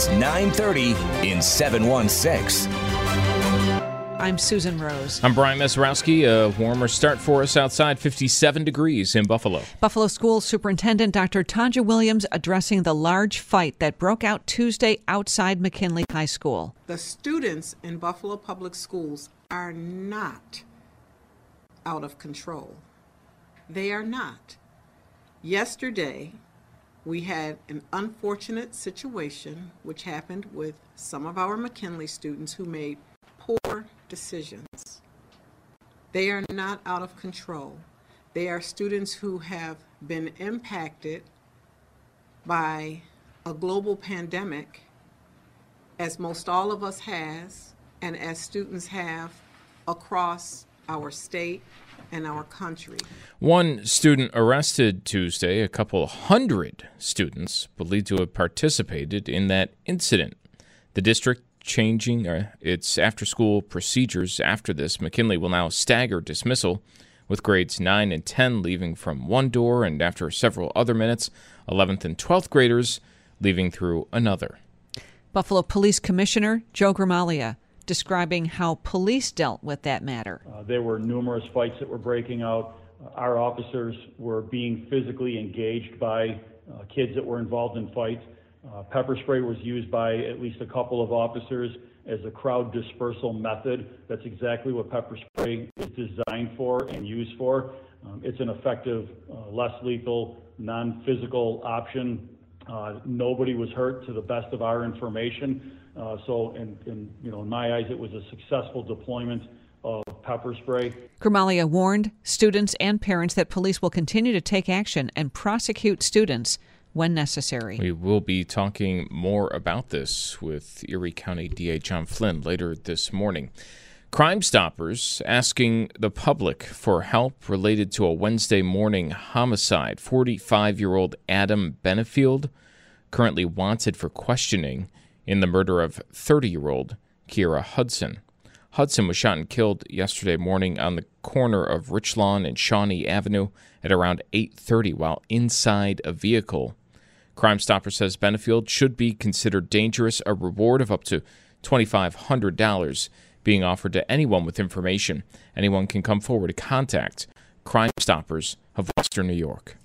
It's 930 in 716. I'm Susan Rose. I'm Brian Mesrowski. A warmer start for us outside, 57 degrees in Buffalo. Buffalo School Superintendent Dr. Tonja Williams addressing the large fight that broke out Tuesday outside McKinley High School. The students in Buffalo Public Schools are not out of control. They are not. Yesterday, we had an unfortunate situation which happened with some of our McKinley students who made poor decisions. They are not out of control. They are students who have been impacted by a global pandemic, as most all of us has, and as students have across our state and our country. One student arrested Tuesday, a couple hundred students believed to have participated in that incident. The district changing uh, its after school procedures after this. McKinley will now stagger dismissal, with grades 9 and 10 leaving from one door, and after several other minutes, 11th and 12th graders leaving through another. Buffalo Police Commissioner Joe Gramaglia describing how police dealt with that matter. Uh, there were numerous fights that were breaking out. Uh, our officers were being physically engaged by uh, kids that were involved in fights. Uh, pepper spray was used by at least a couple of officers as a crowd dispersal method. That's exactly what pepper spray is designed for and used for. Um, it's an effective, uh, less lethal, non physical option. Nobody was hurt to the best of our information. Uh, so, in, in, you know, in my eyes, it was a successful deployment of pepper spray. Gramaglia warned students and parents that police will continue to take action and prosecute students when necessary. We will be talking more about this with Erie County DA John Flynn later this morning. Crime Stoppers asking the public for help related to a Wednesday morning homicide. 45 year old Adam Benefield, currently wanted for questioning in the murder of 30 year old Kira Hudson. Hudson was shot and killed yesterday morning on the corner of Rich Lawn and Shawnee Avenue at around 8:30 while inside a vehicle Crime Stopper says Benefield should be considered dangerous, a reward of up to $2,500 being offered to anyone with information. Anyone can come forward to contact Crime Stoppers of Western New York.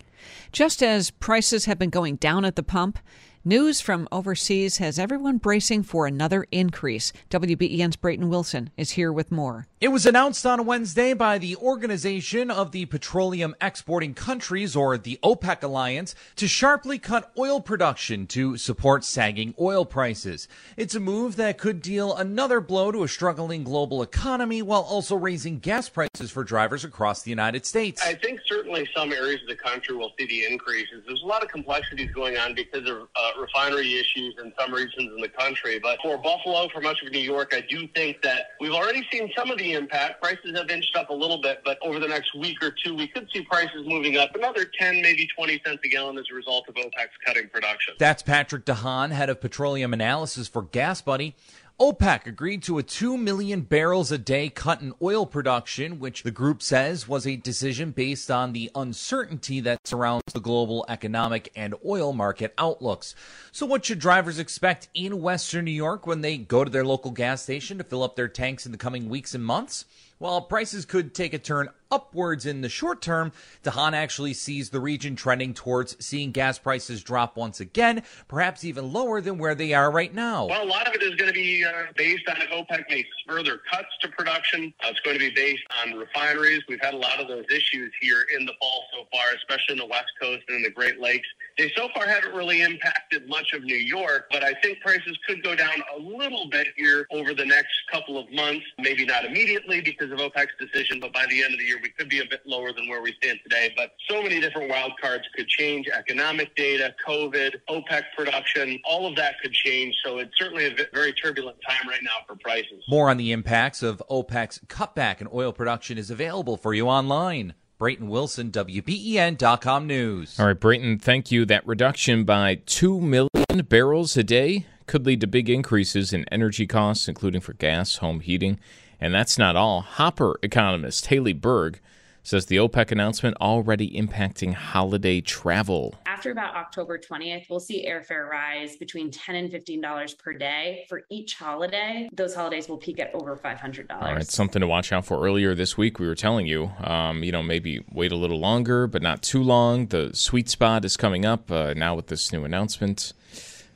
Just as prices have been going down at the pump, News from overseas has everyone bracing for another increase. WBEN's Brayton Wilson is here with more. It was announced on Wednesday by the Organization of the Petroleum Exporting Countries, or the OPEC Alliance, to sharply cut oil production to support sagging oil prices. It's a move that could deal another blow to a struggling global economy while also raising gas prices for drivers across the United States. I think certainly some areas of the country will see the increases. There's a lot of complexities going on because of uh, refinery issues in some regions in the country. But for Buffalo, for much of New York, I do think that we've already seen some of the impact. Prices have inched up a little bit, but over the next week or two, we could see prices moving up another 10, maybe 20 cents a gallon as a result of OPEC's cutting production. That's Patrick DeHaan, head of petroleum analysis for Gas Buddy. OPEC agreed to a 2 million barrels a day cut in oil production, which the group says was a decision based on the uncertainty that surrounds the global economic and oil market outlooks. So, what should drivers expect in Western New York when they go to their local gas station to fill up their tanks in the coming weeks and months? While prices could take a turn upwards in the short term, DeHaan actually sees the region trending towards seeing gas prices drop once again, perhaps even lower than where they are right now. Well, a lot of it is going to be uh, based on if OPEC makes further cuts to production. Uh, it's going to be based on refineries. We've had a lot of those issues here in the fall so far, especially in the West Coast and in the Great Lakes. They so far haven't really impacted much of New York, but I think prices could go down a little bit here over the next couple of months. Maybe not immediately because of OPEC's decision, but by the end of the year, we could be a bit lower than where we stand today. But so many different wild cards could change economic data, COVID, OPEC production, all of that could change. So it's certainly a very turbulent time right now for prices. More on the impacts of OPEC's cutback in oil production is available for you online. Brayton Wilson, WBEN.com News. All right, Brayton, thank you. That reduction by 2 million barrels a day could lead to big increases in energy costs, including for gas, home heating. And that's not all. Hopper economist Hayley Berg says the OPEC announcement already impacting holiday travel. After about October 20th, we'll see airfare rise between 10 and $15 per day for each holiday. Those holidays will peak at over $500. All right, something to watch out for. Earlier this week, we were telling you, um, you know, maybe wait a little longer, but not too long. The sweet spot is coming up uh, now with this new announcement.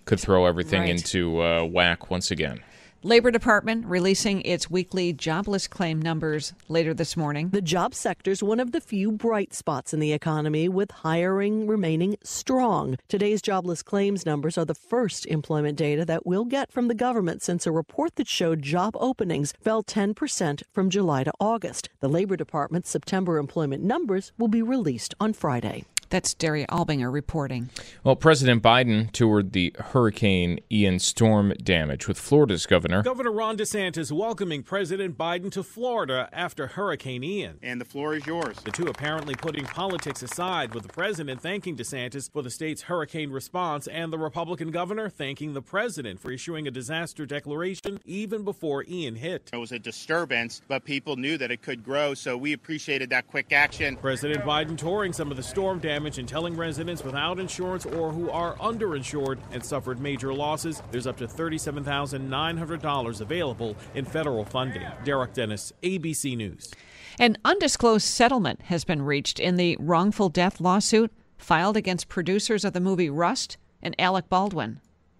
Could throw everything Right. into uh, whack once again. Labor Department releasing its weekly jobless claim numbers later this morning. The job sector's one of the few bright spots in the economy, with hiring remaining strong. Today's jobless claims numbers are the first employment data that we'll get from the government since a report that showed job openings fell 10% from July to August. The Labor Department's September employment numbers will be released on Friday. That's Daria Albinger reporting. Well, President Biden toured the Hurricane Ian storm damage with Florida's governor. Governor Ron DeSantis welcoming President Biden to Florida after Hurricane Ian. And the floor is yours. The two apparently putting politics aside, with the president thanking DeSantis for the state's hurricane response and the Republican governor thanking the president for issuing a disaster declaration even before Ian hit. It was a disturbance, but people knew that it could grow, so we appreciated that quick action. President Biden touring some of the storm damage and telling residents without insurance or who are underinsured and suffered major losses there's up to $37,900 available in federal funding. Derek Dennis, ABC News. An undisclosed settlement has been reached in the wrongful death lawsuit filed against producers of the movie Rust and Alec Baldwin.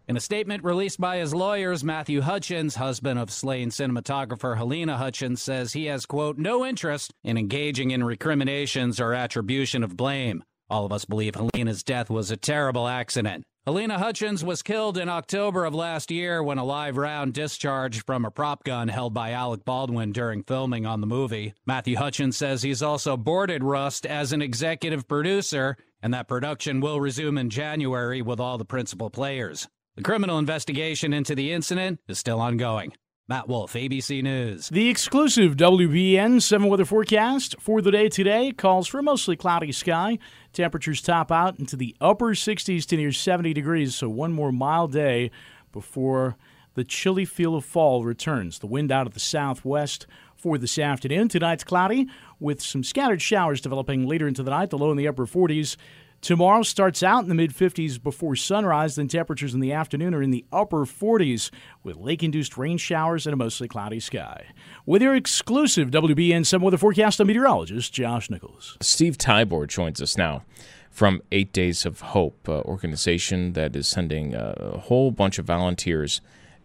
In a statement released by his lawyers, Matthew Hutchins, husband of slain cinematographer Halyna Hutchins, says he has, quote, no interest in engaging in recriminations or attribution of blame. All of us believe Halyna's death was a terrible accident. Halyna Hutchins was killed in October of last year when a live round discharged from a prop gun held by Alec Baldwin during filming on the movie. Matthew Hutchins says he's also boarded Rust as an executive producer and that production will resume in January with all the principal players. The criminal investigation into the incident is still ongoing. Matt Wolf, ABC News. The exclusive WBEN 7 weather forecast for the day today calls for a mostly cloudy sky. Temperatures top out into the upper 60s to near 70 degrees, so one more mild day before the chilly feel of fall returns. The wind out of the southwest for this afternoon. Tonight's cloudy with some scattered showers developing later into the night, the low in the upper 40s. Tomorrow starts out in the mid 50s before sunrise, then temperatures in the afternoon are in the upper 40s with lake induced rain showers and a mostly cloudy sky. With your exclusive WBEN 7 weather forecast, I'm meteorologist Josh Nichols. Steve Tybor joins us now from Eight Days of Hope, uh, organization that is sending a whole bunch of volunteers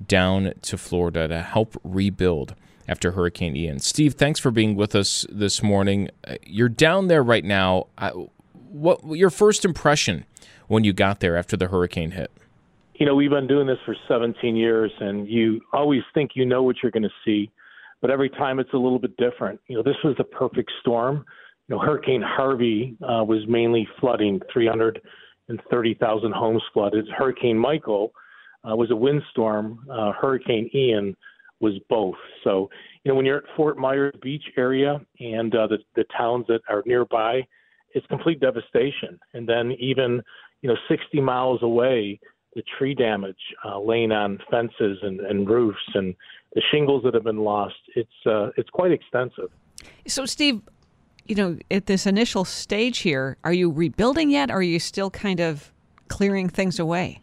down to Florida to help rebuild after Hurricane Ian. Steve, thanks for being with us this morning. Uh, You're down there right now. What your first impression when you got there after the hurricane hit? you know, we've been doing this for 17 years, and you always think you know what you're going to see, but every time it's a little bit different. You know, this was the perfect storm. You know, Hurricane Harvey uh, was mainly flooding, 330,000 homes flooded. Hurricane Michael uh, was a windstorm. Uh, Hurricane Ian was both. So, you know, when you're at Fort Myers Beach area and uh, the the towns that are nearby, it's complete devastation. And then even you know 60 miles away, the tree damage uh, laying on fences and, and roofs and the shingles that have been lost. It's uh, it's quite extensive. So, Steve, you know, at this initial stage here, are you rebuilding yet, or are you still kind of clearing things away?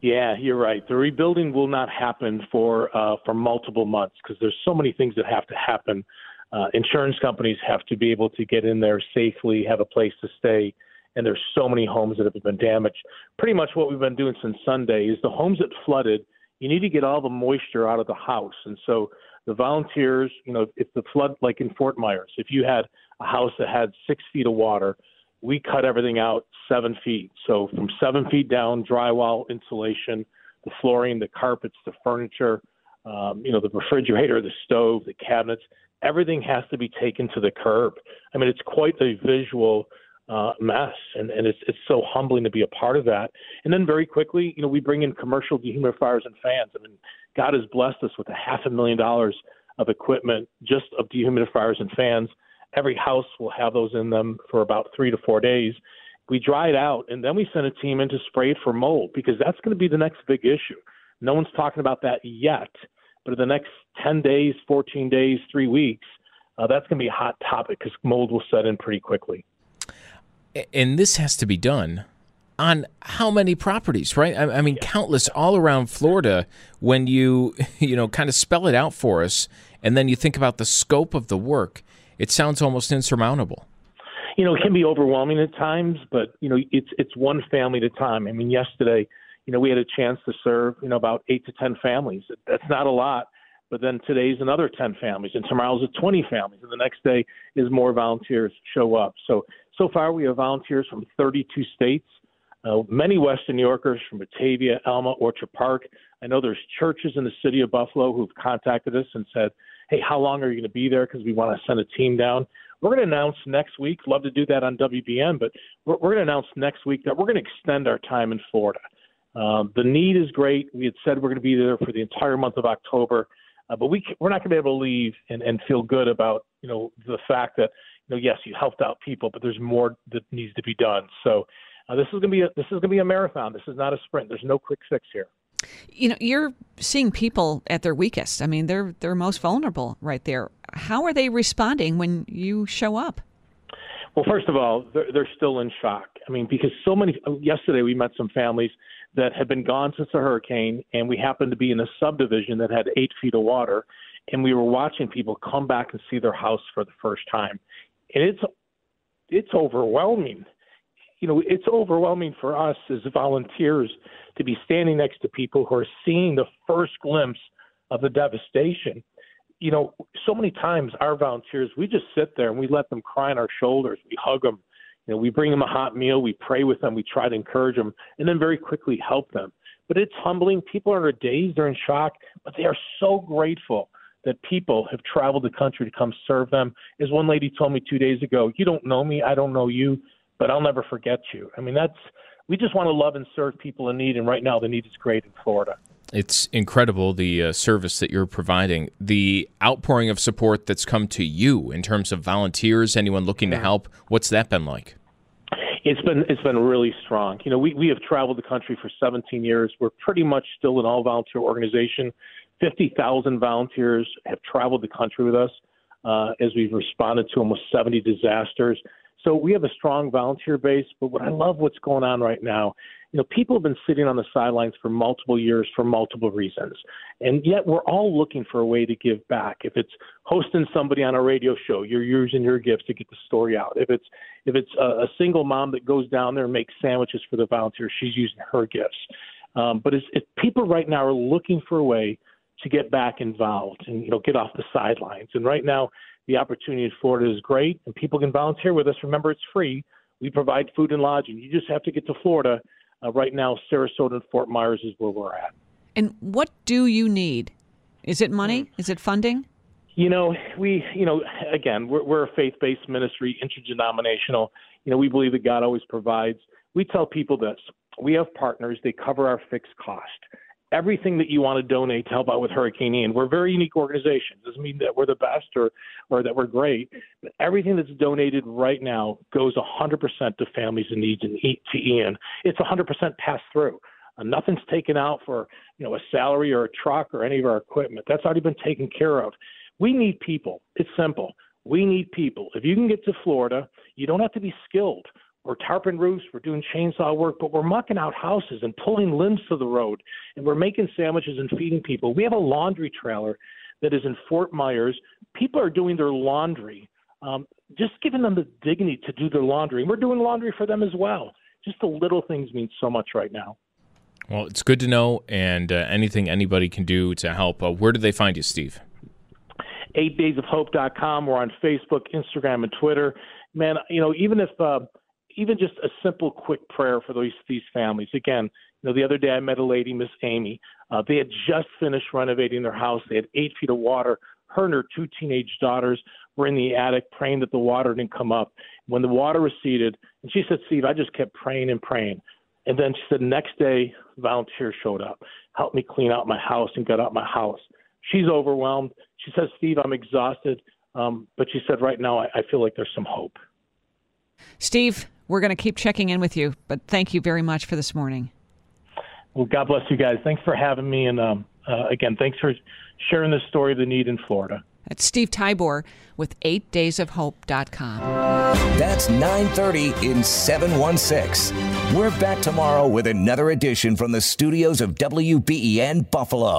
Yeah, you're right. The rebuilding will not happen for uh, for multiple months because there's so many things that have to happen Uh, insurance companies have to be able to get in there safely, have a place to stay, and there's so many homes that have been damaged. Pretty much what we've been doing since Sunday is the homes that flooded, you need to get all the moisture out of the house. And so the volunteers, you know, if the flood, like in Fort Myers, if you had a house that had six feet of water, we cut everything out seven feet. So from seven feet down, drywall, insulation, the flooring, the carpets, the furniture, um, you know, the refrigerator, the stove, the cabinets, everything has to be taken to the curb. I mean, it's quite a visual uh, mess, and, and it's it's so humbling to be a part of that. And then very quickly, you know, we bring in commercial dehumidifiers and fans. I mean, God has blessed us with a half a million dollars of equipment just of dehumidifiers and fans. Every house will have those in them for about three to four days. We dry it out, and then we send a team in to spray it for mold because that's going to be the next big issue. No one's talking about that yet, but in the next 10 days, 14 days, three weeks, uh, that's going to be a hot topic because mold will set in pretty quickly and this has to be done on how many properties, right? I, I mean, yeah. countless all around Florida. When you you know kind of spell it out for us, and then you think about the scope of the work, it sounds almost insurmountable. You know, it can be overwhelming at times, but you know, it's it's one family at a time. I mean, yesterday, you know, we had a chance to serve you know about eight to ten families. That's not a lot, but then today's another 10 families, and tomorrow's a 20 families, and the next day is more volunteers show up. So so far, we have volunteers from 32 states, uh, many Western New Yorkers from Batavia, Elma, Orchard Park. I know there's churches in the city of Buffalo who've contacted us and said, hey, how long are you going to be there? Because we want to send a team down. We're going to announce next week, love to do that on WBEN, but we're, we're going to announce next week that we're going to extend our time in Florida. Um, the need is great. We had said we're going to be there for the entire month of October, uh, but we, we're not going to be able to leave and, and feel good about you know the fact that you know, yes, you helped out people, but there's more that needs to be done. So uh, this is going to be a, this is going to be a marathon. This is not a sprint. There's no quick fix here. You know, you're seeing people at their weakest. I mean, they're they're most vulnerable right there. How are they responding when you show up? Well, first of all, they're, they're still in shock. I mean, because so many. Yesterday, we met some families that had been gone since the hurricane, and we happened to be in a subdivision that had eight feet of water, and we were watching people come back and see their house for the first time and it's it's overwhelming. You know, it's overwhelming for us as volunteers to be standing next to people who are seeing the first glimpse of the devastation. You know, so many times our volunteers, we just sit there and we let them cry on our shoulders. We hug them. You know, we bring them a hot meal. We pray with them. We try to encourage them, and then very quickly help them. But it's humbling. People are in a daze. They're in shock, but they are so grateful that people have traveled the country to come serve them. As one lady told me two days ago, you don't know me, I don't know you, but I'll never forget you. I mean, that's we just want to love and serve people in need, and right now the need is great in Florida. It's incredible the uh, service that you're providing, the outpouring of support that's come to you in terms of volunteers, anyone looking to help. What's that been like? It's been it's been really strong. You know, we we have traveled the country for 17 years. We're pretty much still an all volunteer organization. 50,000 volunteers have traveled the country with us uh, as we've responded to almost 70 disasters. So we have a strong volunteer base. But what I love what's going on right now, you know, people have been sitting on the sidelines for multiple years for multiple reasons, and yet we're all looking for a way to give back. If it's hosting somebody on a radio show, you're using your gifts to get the story out. If it's if it's a, a single mom that goes down there and makes sandwiches for the volunteers, she's using her gifts. Um, but it's, it, people right now are looking for a way to get back involved and you know get off the sidelines. And right now, the opportunity in Florida is great, and people can volunteer with us. Remember, it's free. We provide food and lodging. You just have to get to Florida. Uh, right now, Sarasota and Fort Myers is where we're at. And what do you need? Is it money? Mm. Is it funding? You know, we, you know, again, we're, we're a faith-based ministry, interdenominational. You know, we believe that God always provides. We tell people this: we have partners; they cover our fixed cost everything that you want to donate to help out with Hurricane Ian. We're a very unique organization. It Doesn't mean that we're the best or or that we're great, but everything that's donated right now goes 100% to families in need and to Ian. It's 100% pass through. Uh, nothing's taken out for you know a salary or a truck or any of our equipment. That's already been taken care of. We need people. It's simple. We need people. If you can get to Florida, you don't have to be skilled. We're tarping roofs, we're doing chainsaw work, but we're mucking out houses and pulling limbs to the road, and we're making sandwiches and feeding people. We have a laundry trailer that is in Fort Myers. People are doing their laundry, um, just giving them the dignity to do their laundry. And we're doing laundry for them as well. Just the little things mean so much right now. Well, it's good to know, and uh, anything anybody can do to help. Uh, where do they find you, Steve? eightdaysofhope.com. We're on Facebook, Instagram, and Twitter. Man, you know, even if uh, even just a simple, quick prayer for these these families. Again, you know, the other day I met a lady, Miss Amy. Uh, they had just finished renovating their house. They had eight feet of water. Her and her two teenage daughters were in the attic praying that the water didn't come up. When the water receded, and she said, Steve, I just kept praying and praying. And then she said, next day, volunteers showed up, helped me clean out my house and got out my house. She's overwhelmed. She says, Steve, I'm exhausted. Um, but she said, right now, I, I feel like there's some hope. Steve, we're going to keep checking in with you, but thank you very much for this morning. Well, God bless you guys. Thanks for having me. And um, uh, again, thanks for sharing the story of the need in Florida. That's Steve Tybor with 8daysofhope.com. That's 930 in 716. We're back tomorrow with another edition from the studios of WBEN Buffalo.